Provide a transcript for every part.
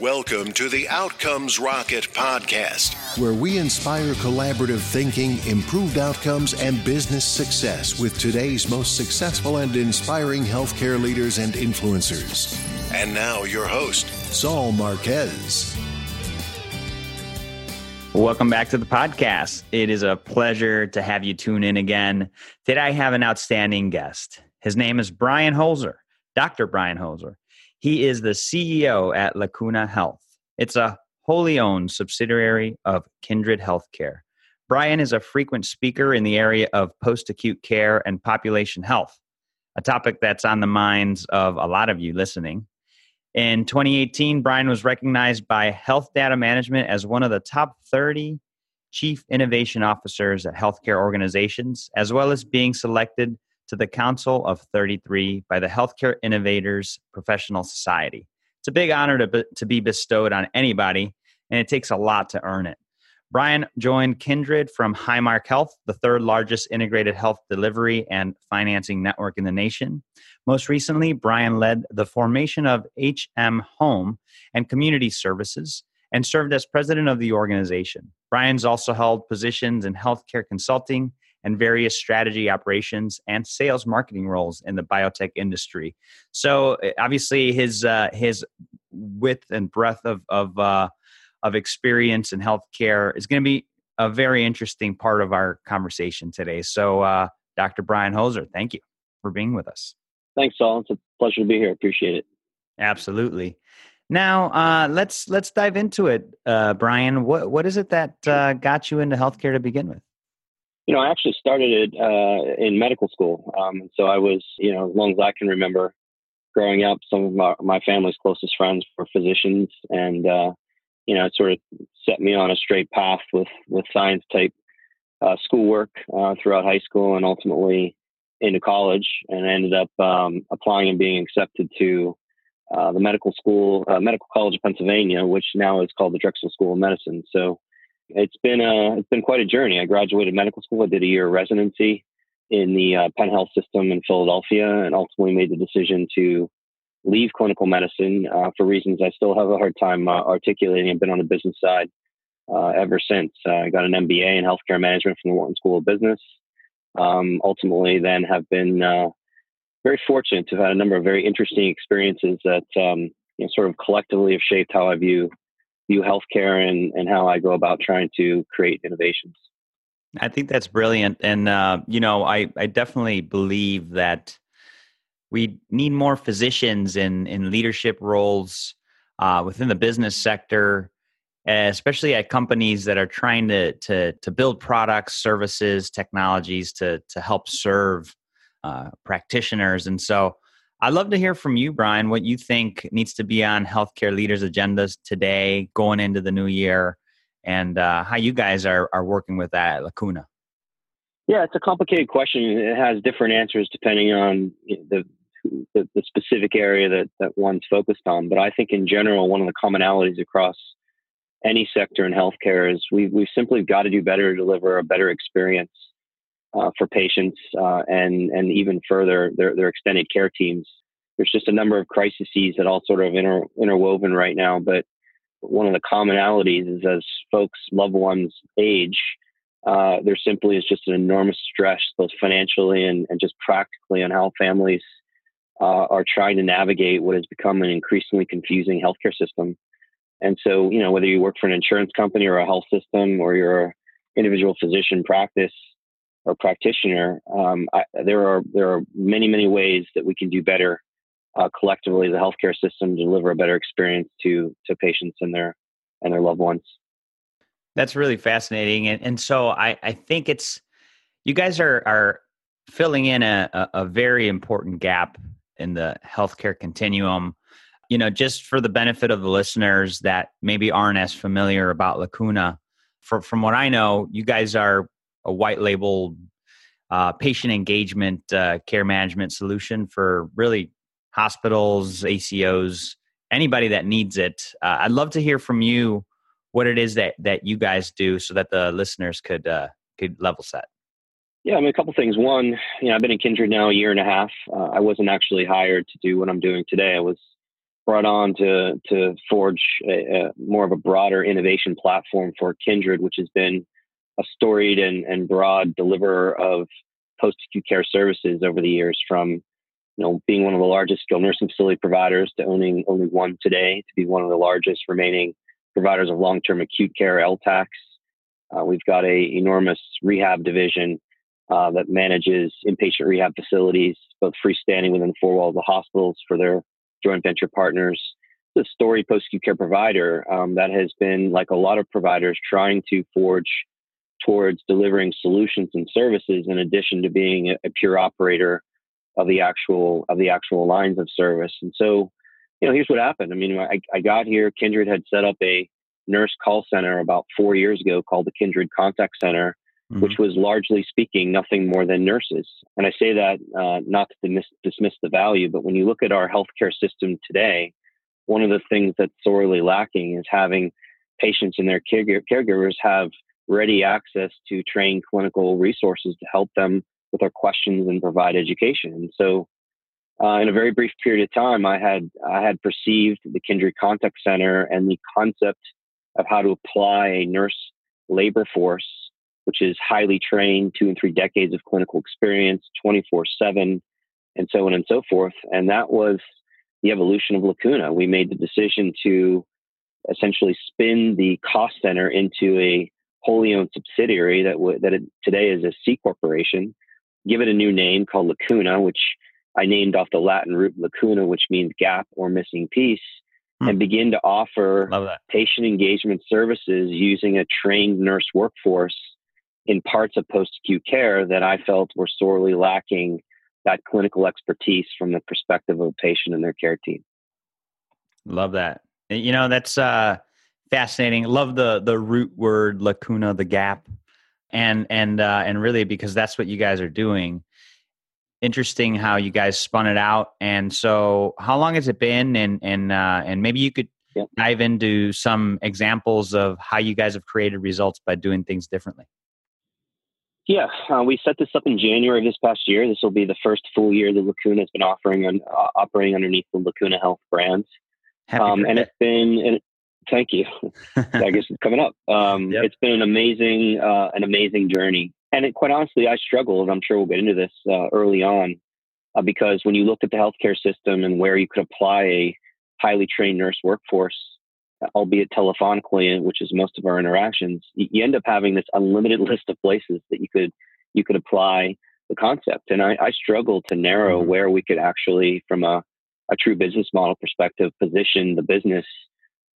Welcome to the Outcomes Rocket podcast, where we inspire collaborative thinking, improved outcomes, and business success with today's most successful and inspiring healthcare leaders and influencers. And now, your host, Saul Marquez. Welcome back to the podcast. It is a pleasure to have you tune in again. Today, I have an outstanding guest. His name is Brian Holzer, Dr. Brian Holzer. He is the CEO at Lacuna Health. It's a wholly owned subsidiary of Kindred Healthcare. Brian is a frequent speaker in the area of post acute care and population health, a topic that's on the minds of a lot of you listening. In 2018, Brian was recognized by Health Data Management as one of the top 30 chief innovation officers at healthcare organizations, as well as being selected to the Council of 33 by the Healthcare Innovators Professional Society. It's a big honor to, to be bestowed on anybody, and it takes a lot to earn it. Brian joined Kindred from Highmark Health, the third largest integrated health delivery and financing network in the nation. Most recently, Brian led the formation of HM Home and Community Services and served as president of the organization. Brian's also held positions in healthcare consulting and various strategy operations and sales marketing roles in the biotech industry. So eh, obviously his uh, his width and breadth of of uh, of experience in healthcare is going to be a very interesting part of our conversation today. So uh, Dr. Brian Holzer, thank you for being with us. Thanks, Saul. It's a pleasure to be here. Appreciate it. Absolutely. Now uh, let's let's dive into it, uh, Brian. What what is it that uh, got you into healthcare to begin with? You know, I actually started it uh, in medical school. Um, so I was, you know, as long as I can remember growing up, some of my, my family's closest friends were physicians. And, uh, you know, it sort of set me on a straight path with, with science type uh, schoolwork uh, throughout high school and ultimately into college. And I ended up um, applying and being accepted to uh, the medical school, uh, Medical College of Pennsylvania, which now is called the Drexel School of Medicine. So it's been a it's been quite a journey. I graduated medical school. I did a year of residency in the uh, Penn Health system in Philadelphia, and ultimately made the decision to leave clinical medicine uh, for reasons I still have a hard time uh, articulating. I've been on the business side uh, ever since. Uh, I got an MBA in healthcare management from the Wharton School of Business. Um, ultimately, then have been uh, very fortunate to have had a number of very interesting experiences that um, you know, sort of collectively have shaped how I view view healthcare and, and how I go about trying to create innovations. I think that's brilliant. And, uh, you know, I, I definitely believe that we need more physicians in, in leadership roles uh, within the business sector, especially at companies that are trying to, to, to build products, services, technologies to, to help serve uh, practitioners. And so I'd love to hear from you, Brian, what you think needs to be on healthcare leaders' agendas today, going into the new year, and uh, how you guys are, are working with that at Lacuna. Yeah, it's a complicated question. It has different answers depending on the, the, the specific area that, that one's focused on. But I think in general, one of the commonalities across any sector in healthcare is we we've simply got to do better to deliver a better experience uh, for patients uh, and and even further their their extended care teams. There's just a number of crises that all sort of inter, interwoven right now, but one of the commonalities is as folks loved ones age, uh, there simply is just an enormous stress, both financially and, and just practically, on how families uh, are trying to navigate what has become an increasingly confusing healthcare system. And so, you know, whether you work for an insurance company or a health system or you're an individual physician practice, or practitioner, um, I, there are there are many many ways that we can do better uh, collectively a healthcare system to deliver a better experience to to patients and their and their loved ones. That's really fascinating, and and so I I think it's you guys are are filling in a a, very important gap in the healthcare continuum. You know, just for the benefit of the listeners that maybe aren't as familiar about Lacuna, for, from what I know, you guys are a white label uh, patient engagement uh, care management solution for really hospitals, ACOs, anybody that needs it. Uh, I'd love to hear from you what it is that that you guys do, so that the listeners could uh, could level set. Yeah, I mean a couple things. One, you know, I've been in Kindred now a year and a half. Uh, I wasn't actually hired to do what I'm doing today. I was brought on to to forge a, a more of a broader innovation platform for Kindred, which has been a storied and, and broad deliverer of post acute care services over the years, from you know being one of the largest skilled nursing facility providers to owning only one today, to be one of the largest remaining providers of long term acute care LTACs. Uh, we've got a enormous rehab division uh, that manages inpatient rehab facilities, both freestanding within the four walls of the hospitals for their joint venture partners. The story post acute care provider um, that has been, like a lot of providers, trying to forge towards delivering solutions and services in addition to being a, a pure operator of the actual of the actual lines of service. And so, you know, here's what happened. I mean, I, I got here. Kindred had set up a nurse call center about four years ago called the Kindred Contact Center, mm-hmm. which was largely speaking nothing more than nurses. And I say that uh, not to dismiss, dismiss the value, but when you look at our healthcare system today, one of the things that's sorely lacking is having patients and their caregivers have ready access to trained clinical resources to help them with their questions and provide education. And so, uh, in a very brief period of time, I had I had perceived the Kindred Contact Center and the concept of how to apply a nurse labor force which is highly trained, two and three decades of clinical experience, 24 7, and so on and so forth. And that was the evolution of Lacuna. We made the decision to essentially spin the cost center into a wholly owned subsidiary that, w- that it, today is a C corporation, give it a new name called Lacuna, which I named off the Latin root lacuna, which means gap or missing piece, hmm. and begin to offer patient engagement services using a trained nurse workforce in parts of post acute care that I felt were sorely lacking that clinical expertise from the perspective of a patient and their care team. Love that. You know, that's uh, fascinating. Love the the root word lacuna, the gap, and and uh, and really because that's what you guys are doing. Interesting how you guys spun it out. And so, how long has it been? And and uh, and maybe you could yep. dive into some examples of how you guys have created results by doing things differently. Yeah, uh, we set this up in January of this past year. This will be the first full year that Lacuna has been offering and uh, operating underneath the Lacuna Health brand. Um, and it's been, and thank you. I guess it's coming up. Um, yep. It's been an amazing, uh, an amazing journey. And it, quite honestly, I struggled. I'm sure we'll get into this uh, early on, uh, because when you looked at the healthcare system and where you could apply a highly trained nurse workforce, albeit telephonically, which is most of our interactions, you end up having this unlimited list of places that you could you could apply the concept. And I, I struggle to narrow mm-hmm. where we could actually, from a, a true business model perspective, position the business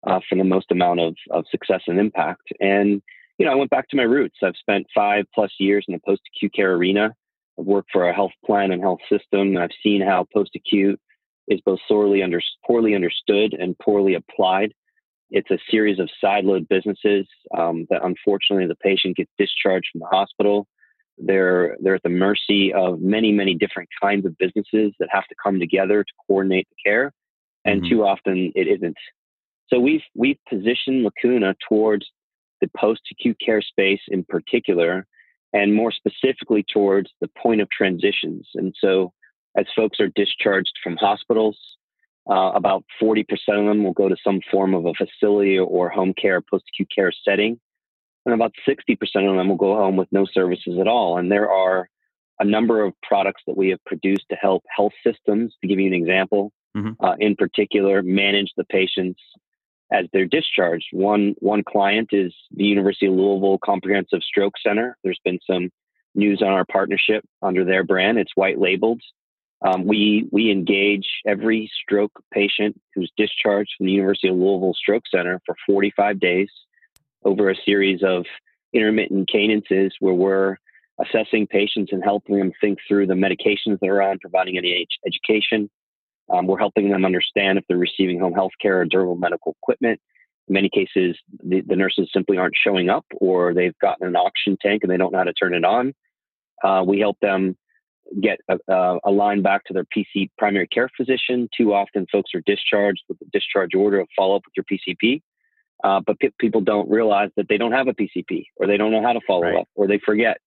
uh, for the most amount of, of success and impact. And you know, I went back to my roots. I've spent five plus years in the post acute care arena. I've worked for a health plan and health system. And I've seen how post acute is both sorely under, poorly understood and poorly applied it's a series of sideload businesses um, that unfortunately the patient gets discharged from the hospital. They're they're at the mercy of many many different kinds of businesses that have to come together to coordinate the care, and mm-hmm. too often it isn't. So we've we've positioned Lacuna towards the post acute care space in particular, and more specifically towards the point of transitions. And so as folks are discharged from hospitals, uh, about 40% of them will go to some form of a facility or home care, post acute care setting. And about 60% of them will go home with no services at all. And there are a number of products that we have produced to help health systems, to give you an example, mm-hmm. uh, in particular, manage the patients as they're discharged. One, one client is the University of Louisville Comprehensive Stroke Center. There's been some news on our partnership under their brand. It's white labeled. Um, we we engage every stroke patient who's discharged from the University of Louisville Stroke Center for 45 days over a series of intermittent cadences where we're assessing patients and helping them think through the medications they're on, providing any education. Um, we're helping them understand if they're receiving home health care or durable medical equipment. In many cases, the, the, nurses simply aren't showing up or they've gotten an oxygen tank and they don't know how to turn it on. Uh, we help them get a, a, line back to their PC primary care physician. Too often, folks are discharged with a discharge order of follow up with your PCP, uh, but people don't realize that they don't have a PCP or they don't know how to follow right. up or they forget.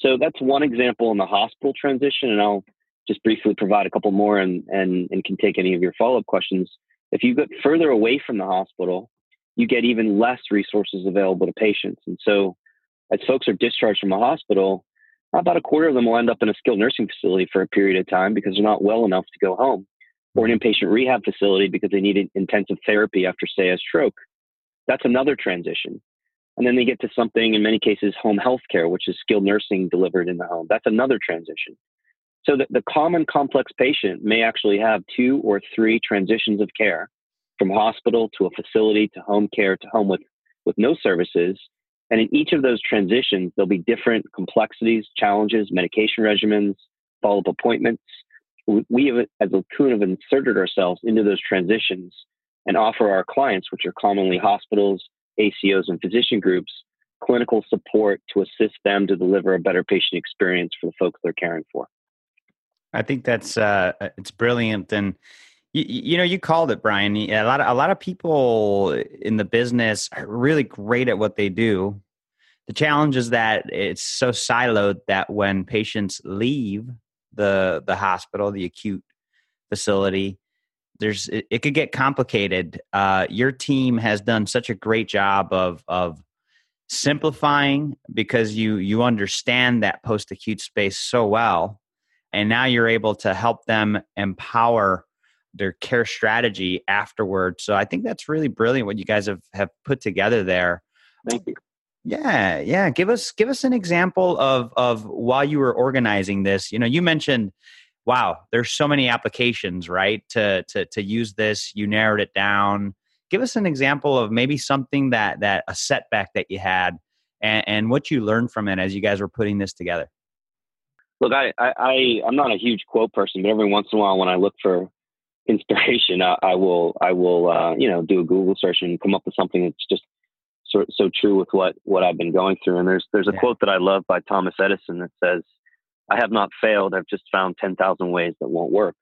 So that's one example in the hospital transition, and I'll just briefly provide a couple more and and, and can take any of your follow up questions. If you get further away from the hospital, you get even less resources available to patients. And so, as folks are discharged from a hospital, about a quarter of them will end up in a skilled nursing facility for a period of time because they're not well enough to go home, or an inpatient rehab facility because they need intensive therapy after, say, a stroke. That's another transition. And then they get to something, in many cases, home health care, which is skilled nursing delivered in the home. That's another transition. So the, the common complex patient may actually have two or three transitions of care from hospital to a facility to home care to home with, with no services. And in each of those transitions, there'll be different complexities, challenges, medication regimens, follow up appointments. We have, as Lacuna, have inserted ourselves into those transitions and offer our clients, which are commonly hospitals, ACOs, and physician groups, clinical support to assist them to deliver a better patient experience for the folks they're caring for. I think that's uh, it's brilliant, and you, you, know you called it, Brian. A lot of a lot of people in the business are really great at what they do. The challenge is that it's so siloed that when patients leave the the hospital, the acute facility, there's it, it could get complicated. Uh, your team has done such a great job of of simplifying because you you understand that post acute space so well and now you're able to help them empower their care strategy afterward. So i think that's really brilliant what you guys have have put together there. Thank you. Yeah yeah. Give us give us an example of of while you were organizing this. You know you mentioned wow there's so many applications right to to to use this. You narrowed it down. Give us an example of maybe something that that a setback that you had and, and what you learned from it as you guys were putting this together look, I, I, I'm not a huge quote person, but every once in a while when I look for inspiration, I, I will, I will, uh, you know, do a Google search and come up with something that's just so, so true with what, what I've been going through. And there's, there's a yeah. quote that I love by Thomas Edison that says, I have not failed. I've just found 10,000 ways that won't work.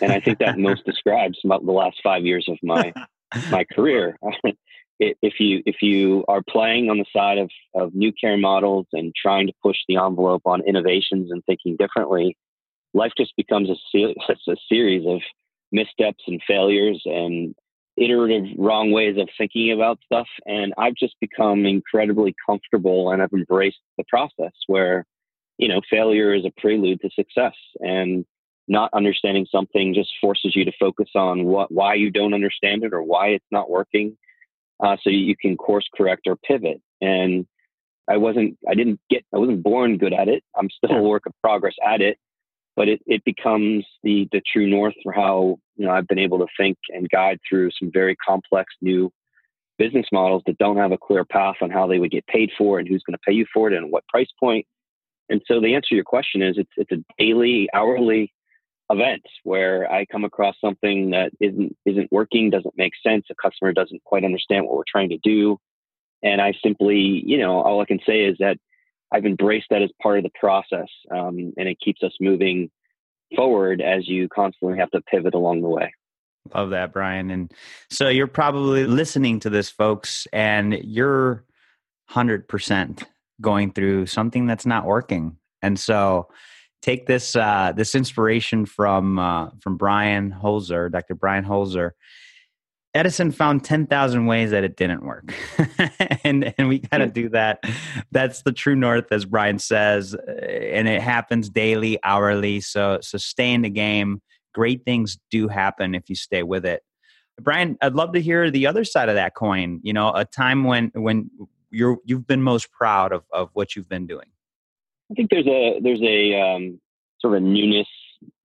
And I think that most describes about the last five years of my, my career. If you if you are playing on the side of, of new care models and trying to push the envelope on innovations and thinking differently, life just becomes a, a series of missteps and failures and iterative wrong ways of thinking about stuff. And I've just become incredibly comfortable and I've embraced the process where, you know, failure is a prelude to success. And not understanding something just forces you to focus on what why you don't understand it or why it's not working uh, so you can course correct or pivot. And I wasn't, I didn't get, I wasn't born good at it. I'm still a work of progress at it, but it, it becomes the, the true north for how, you know, I've been able to think and guide through some very complex new business models that don't have a clear path on how they would get paid for and who's going to pay you for it and what price point. And so the answer to your question is it's, it's a daily, hourly events where I come across something that isn't isn't working, doesn't make sense, a customer doesn't quite understand what we're trying to do, and I simply, you know, all I can say is that I've embraced that as part of the process, um, and it keeps us moving forward as you constantly have to pivot along the way. Love that, Brian. And so you're probably listening to this, folks, and you're hundred percent going through something that's not working, and so take this uh, this inspiration from uh, from Brian Holzer, Dr. Brian Holzer. Edison found 10,000 ways that it didn't work. and and we got to do that. That's the true north as Brian says, and it happens daily, hourly. So so stay in the game. Great things do happen if you stay with it. Brian, I'd love to hear the other side of that coin, you know, a time when when you're you've been most proud of of what you've been doing. I think there's a there's a um, sort of a newness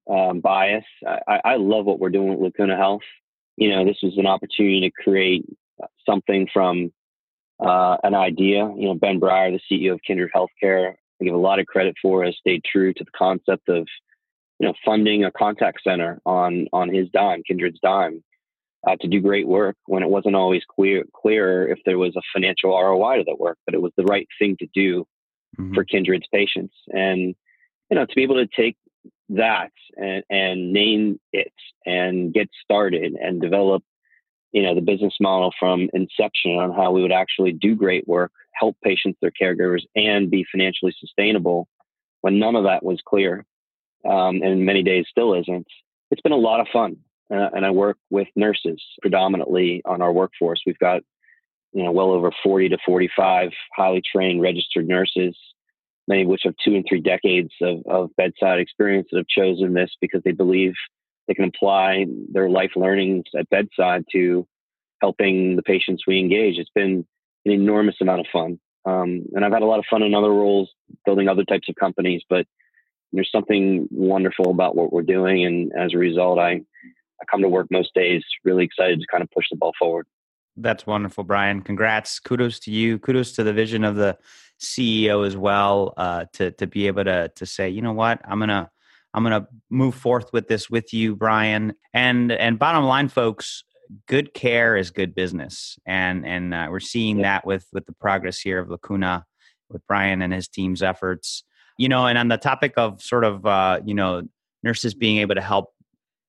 um, bias. I, I love what we're doing with Lacuna Health. You know, this was an opportunity to create something from uh, an idea. You know, Ben Breier, the CEO of Kindred Healthcare, I give a lot of credit for, has stayed true to the concept of you know funding a contact center on on his dime, Kindred's dime. Uh, to do great work when it wasn't always clear clear if there was a financial ROI to that work, but it was the right thing to do mm-hmm. for Kindred's patients. And, you know, to be able to take that and, and name it and get started and develop, you know, the business model from inception on how we would actually do great work, help patients, their caregivers, and be financially sustainable when none of that was clear. Um, and many days still isn't. It's been a lot of fun. uh, and I work with nurses predominantly on our workforce. We've got you know well over 40 to 45 highly trained registered nurses many of which have two and three decades of, of bedside experience that have chosen this because they believe they can apply their life learnings at bedside to helping the patients we engage. It's been an enormous amount of fun. Um, and I've had a lot of fun in other roles, building other types of companies, but there's something wonderful about what we're doing. And as a result, I, I come to work most days really excited to kind of push the ball forward. That's wonderful, Brian. Congrats. Kudos to you. Kudos to the vision of the CEO as well uh, to to be able to to say, you know what, I'm gonna I'm gonna move forth with this with you, Brian. And and bottom line, folks, good care is good business, and and uh, we're seeing that with with the progress here of Lacuna, with Brian and his team's efforts. You know, and on the topic of sort of uh, you know nurses being able to help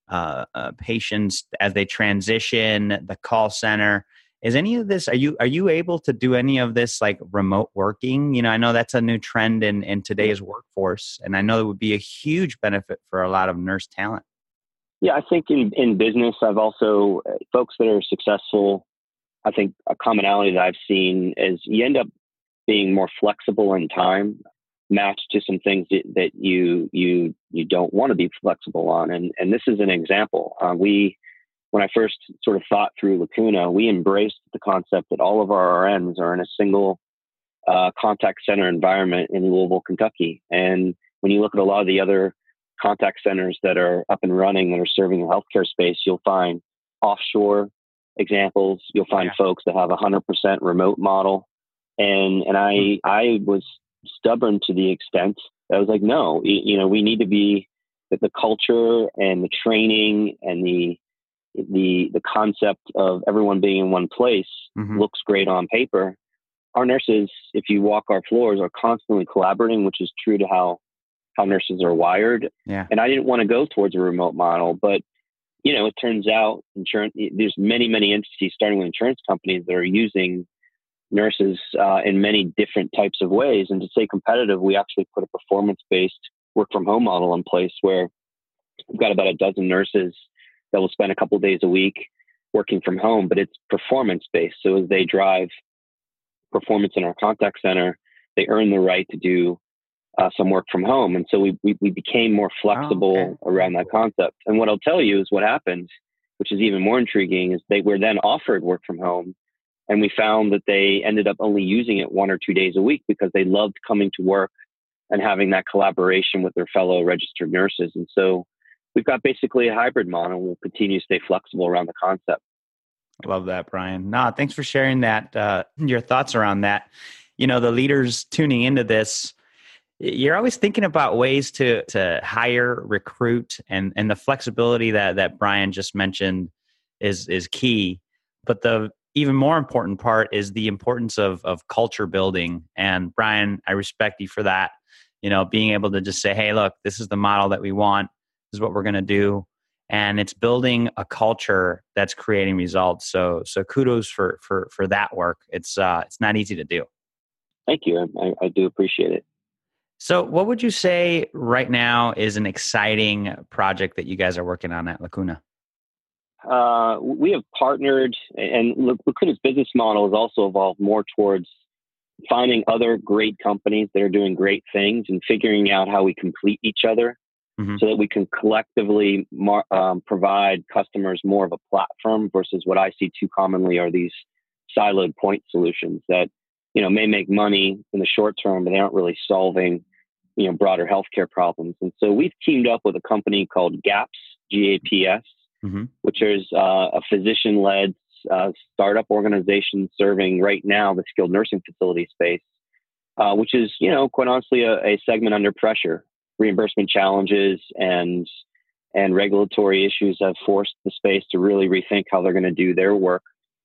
uh, uh, patients as they transition, the call center is any of this are you are you able to do any of this like remote working? You know i know that's a new trend in in today's workforce and i know it would be a huge benefit for a lot of nurse talent. Yeah i think in in business i've also uh, folks that are successful i think a commonality that i've seen is you end up being more flexible in time matched to some things that, that you you you don't want to be flexible on and and this is an example. Uh, we when I first sort of thought through Lacuna, we embraced the concept that all of our RNs are in a single uh, contact center environment in Louisville, Kentucky. And when you look at a lot of the other contact centers that are up and running that are serving the healthcare space, you'll find offshore examples. You'll find yeah. folks that have a hundred percent remote model. And and I hmm. I was stubborn to the extent that I was like, no, you know, we need to be that the culture and the training and the the the concept of everyone being in one place mm-hmm. looks great on paper. Our nurses, if you walk our floors, are constantly collaborating, which is true to how how nurses are wired. Yeah. And I didn't want to go towards a remote model, but you know, it turns out insurance. There's many many entities, starting with insurance companies, that are using nurses uh, in many different types of ways. And to stay competitive, we actually put a performance based work from home model in place where we've got about a dozen nurses that will spend a couple days a week working from home, but it's performance based. So as they drive performance in our contact center, they earn the right to do uh, some work from home. And so we, we, we became more flexible oh, okay. around that concept. And what I'll tell you is what happened, which is even more intriguing, is they were then offered work from home. And we found that they ended up only using it one or two days a week because they loved coming to work and having that collaboration with their fellow registered nurses. And so we've got basically a hybrid model. We'll continue to stay flexible around the concept. I love that, Brian. Nah, thanks for sharing that. Uh, your thoughts around that. You know, the leaders tuning into this, you're always thinking about ways to to hire, recruit, and and the flexibility that that Brian just mentioned is is key. But the even more important part is the importance of of culture building. And Brian, I respect you for that. You know, being able to just say, "Hey, look, this is the model that we want is what we're going to do. And it's building a culture that's creating results. So so kudos for for for that work. It's uh it's not easy to do. Thank you. I, I do appreciate it. So what would you say right now is an exciting project that you guys are working on at lacuna? Uh, we have partnered and lacuna's business model has also evolved more towards finding other great companies that are doing great things and figuring out how we complete each other mm-hmm. so that we can collectively mar- um, provide customers more of a platform versus what I see too commonly are these siloed point solutions that you know may make money in the short term, but they aren't really solving you know broader healthcare problems. And so we've teamed up with a company called GAPS, G-A-P-S, mm-hmm. which is uh, a physician-led uh, startup organization serving right now the skilled nursing facility space, uh, which is you know quite honestly a, a segment under pressure reimbursement challenges and and regulatory issues have forced the space to really rethink how they're going to do their work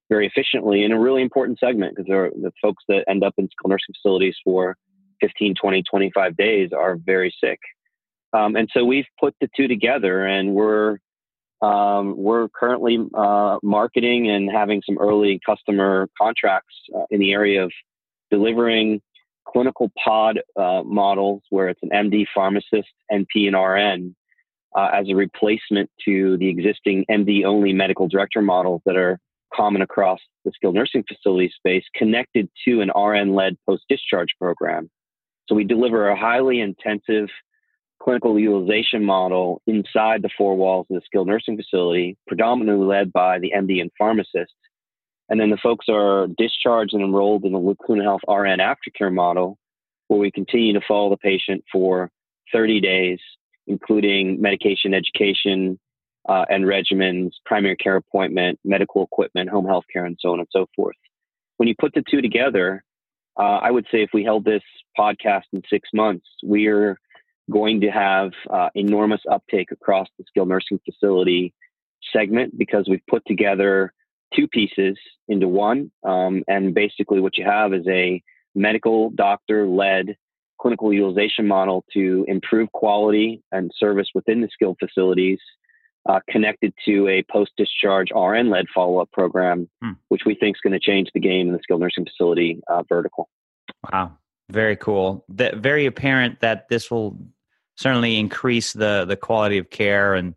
very efficiently in a really important segment because the folks that end up in skilled nursing facilities for 15 20 25 days are very sick. Um, and so we've put the two together and we're um, we're currently uh, marketing and having some early customer contracts uh, in the area of delivering clinical pod uh, models where it's an MD, pharmacist, NP, and RN uh, as a replacement to the existing MD only medical director models that are common across the skilled nursing facility space, connected to an RN led post discharge program. So we deliver a highly intensive clinical utilization model inside the four walls of the skilled nursing facility, predominantly led by the MD and pharmacist. And then the folks are discharged and enrolled in the Lacuna Health RN aftercare model, where we continue to follow the patient for 30 days, including medication education uh, and regimens, primary care appointment, medical equipment, home health care, and so on and so forth. When you put the two together, uh, I would say if we held this podcast in six months, we're going to have uh, enormous uptake across the skilled nursing facility segment because we've put together two pieces into one. Um, and basically, what you have is a medical doctor led clinical utilization model to improve quality and service within the skilled facilities. Uh, connected to a post discharge RN led follow up program, hmm. which we think is going to change the game in the skilled nursing facility uh, vertical. Wow, very cool. That very apparent that this will certainly increase the the quality of care and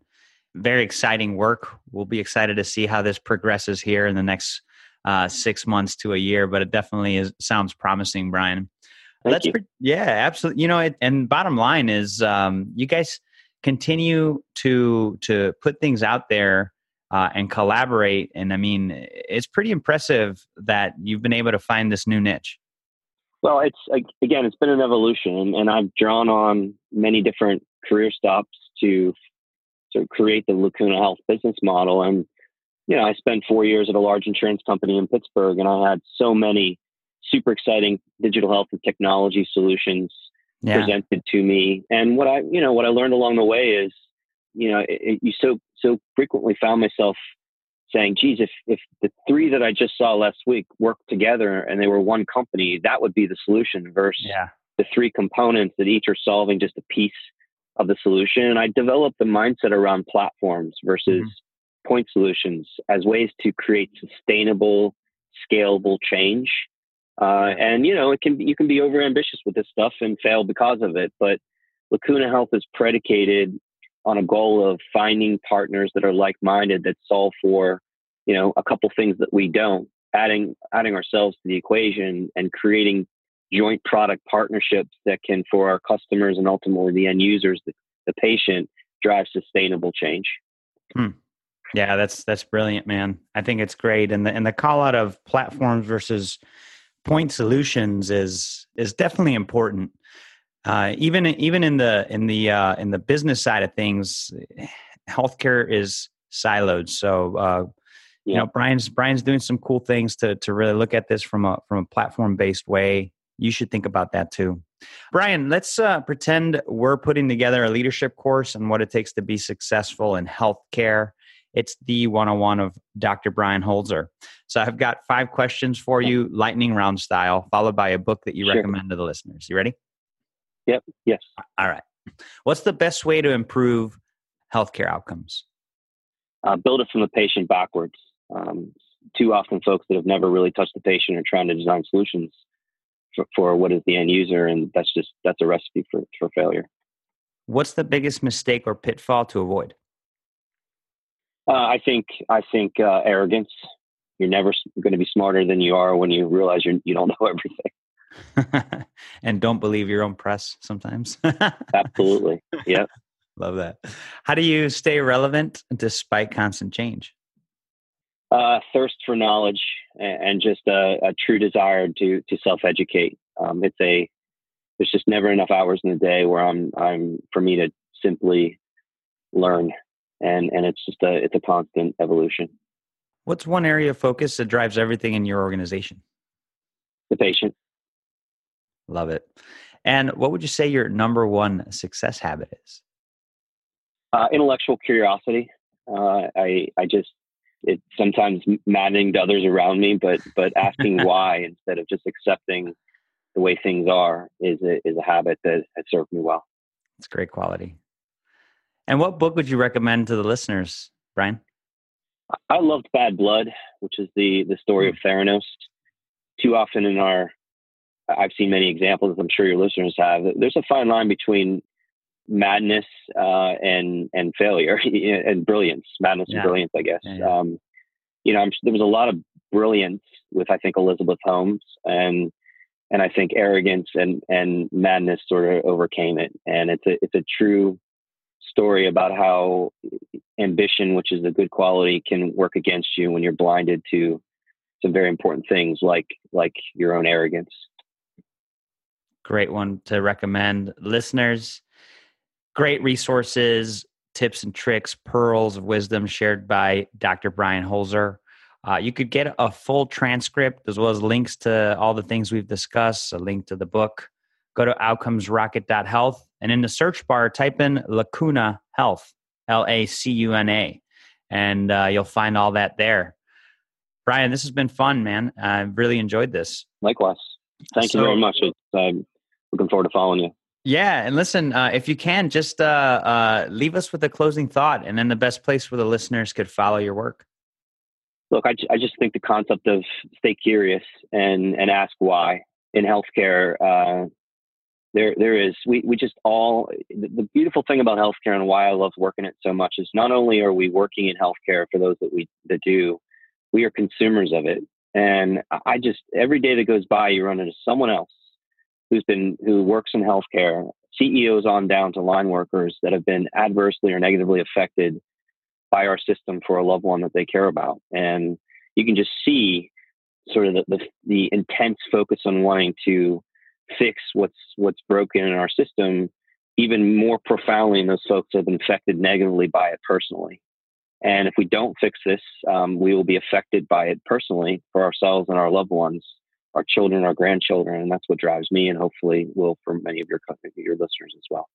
very exciting work. We'll be excited to see how this progresses here in the next uh, six months to a year, but it definitely is, sounds promising, Brian. Thank Let's, you. yeah, absolutely. You know, it, and bottom line is, um, you guys continue to to put things out there uh, and collaborate. And I mean, it's pretty impressive that you've been able to find this new niche. Well, it's again, it's been an evolution, and I've drawn on many different career stops to to create the Lacuna Health business model. And you know, I spent four years at a large insurance company in Pittsburgh, and I had so many super exciting digital health and technology solutions yeah. presented to me. And what I, you know, what I learned along the way is, you know, it, it, you so so frequently found myself saying, geez, if, if the three that I just saw last week worked together and they were one company, that would be the solution versus yeah. the three components that each are solving just a piece of the solution. And I developed the mindset around platforms versus mm-hmm. point solutions as ways to create sustainable, scalable change. Uh, and you know, it can you can be over ambitious with this stuff and fail because of it. But Lacuna Health is predicated on a goal of finding partners that are like-minded that solve for you know a couple things that we don't adding adding ourselves to the equation and creating joint product partnerships that can for our customers and ultimately the end users the, the patient drive sustainable change hmm. yeah that's that's brilliant man i think it's great and the and the call out of platforms versus point solutions is is definitely important uh, even even in the in the uh, in the business side of things, healthcare is siloed. So uh, you know, Brian's Brian's doing some cool things to to really look at this from a from a platform based way. You should think about that too. Brian, let's uh, pretend we're putting together a leadership course on what it takes to be successful in healthcare. It's the 101 of Dr. Brian Holzer. So I've got five questions for you, lightning round style, followed by a book that you sure. recommend to the listeners. You ready? Yep. Yes. All right. What's the best way to improve healthcare outcomes? Uh, build it from the patient backwards. Um, too often, folks that have never really touched the patient are trying to design solutions for, for what is the end user, and that's just that's a recipe for for failure. What's the biggest mistake or pitfall to avoid? Uh, I think I think uh, arrogance. You're never going to be smarter than you are when you realize you you don't know everything. and don't believe your own press sometimes. Absolutely. Yeah. Love that. How do you stay relevant despite constant change? Uh, thirst for knowledge and just a, a true desire to to self educate. Um, it's a there's just never enough hours in the day where I'm I'm for me to simply learn, and and it's just a it's a constant evolution. What's one area of focus that drives everything in your organization? The patient. Love it. And what would you say your number one success habit is? Uh, intellectual curiosity. Uh, I I just it's sometimes maddening to others around me, but but asking why instead of just accepting the way things are is a, is a habit that has served me well. It's great quality. And what book would you recommend to the listeners, Brian? I loved Bad Blood, which is the the story of hmm. Theranos. Too often in our I've seen many examples, I'm sure your listeners have. There's a fine line between madness uh, and and failure and brilliance, madness yeah. and brilliance, I guess. Yeah. Um, you know, I'm, there was a lot of brilliance with I think Elizabeth Holmes, and and I think arrogance and and madness sort of overcame it. And it's a it's a true story about how ambition, which is a good quality, can work against you when you're blinded to some very important things like like your own arrogance. Great one to recommend listeners. Great resources, tips and tricks, pearls of wisdom shared by Dr. Brian Holzer. Uh, you could get a full transcript as well as links to all the things we've discussed, a link to the book. Go to outcomesrocket.health and in the search bar, type in Lacuna Health, L A C U N A, and uh, you'll find all that there. Brian, this has been fun, man. I've really enjoyed this. Likewise. Thank so, you very much. I'm looking forward to following you. Yeah, and listen, uh, if you can, just uh, uh, leave us with a closing thought, and then the best place where the listeners could follow your work. Look, I, I just think the concept of stay curious and and ask why in healthcare. Uh, there there is we we just all the, the beautiful thing about healthcare and why I love working it so much is not only are we working in healthcare for those that we that do, we are consumers of it. And I just every day that goes by, you run into someone else who's been who works in healthcare, CEOs on down to line workers that have been adversely or negatively affected by our system for a loved one that they care about. And you can just see sort of the, the, the intense focus on wanting to fix what's what's broken in our system even more profoundly in those folks that have been affected negatively by it personally. And if we don't fix this, um, we will be affected by it personally for ourselves and our loved ones, our children, our grandchildren, and that's what drives me, and hopefully will for many of your your listeners as well.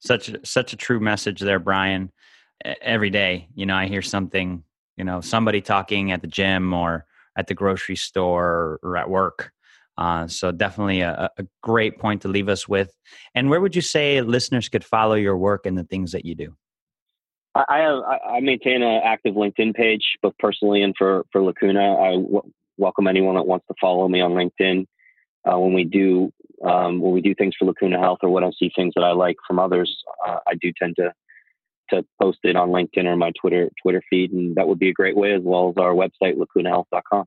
Such such a true message there, Brian. Every day, you know, I hear something, you know, somebody talking at the gym or at the grocery store or at work. Uh, so definitely a, a great point to leave us with. And where would you say listeners could follow your work and the things that you do? I have I maintain an active LinkedIn page, both personally and for for Lacuna. I welcome anyone that wants to follow me on LinkedIn. Uh, when we do um, when we do things for Lacuna Health, or when I see things that I like from others, uh, I do tend to to post it on LinkedIn or my Twitter Twitter feed, and that would be a great way, as well as our website lacunahealth.com.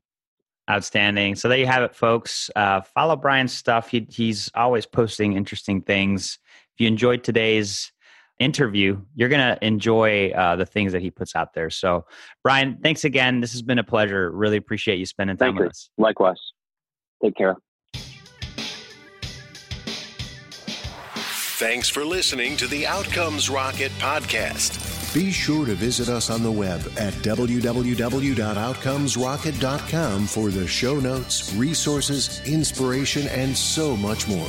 Outstanding. So there you have it, folks. Uh, follow Brian's stuff. He, he's always posting interesting things. If you enjoyed today's interview, you're going to enjoy uh, the things that he puts out there. So, Brian, thanks again. This has been a pleasure. Really appreciate you spending time Thank with you. us. Likewise. Take care. Thanks for listening to the Outcomes Rocket podcast. Be sure to visit us on the web at www.outcomesrocket.com for the show notes, resources, inspiration, and so much more.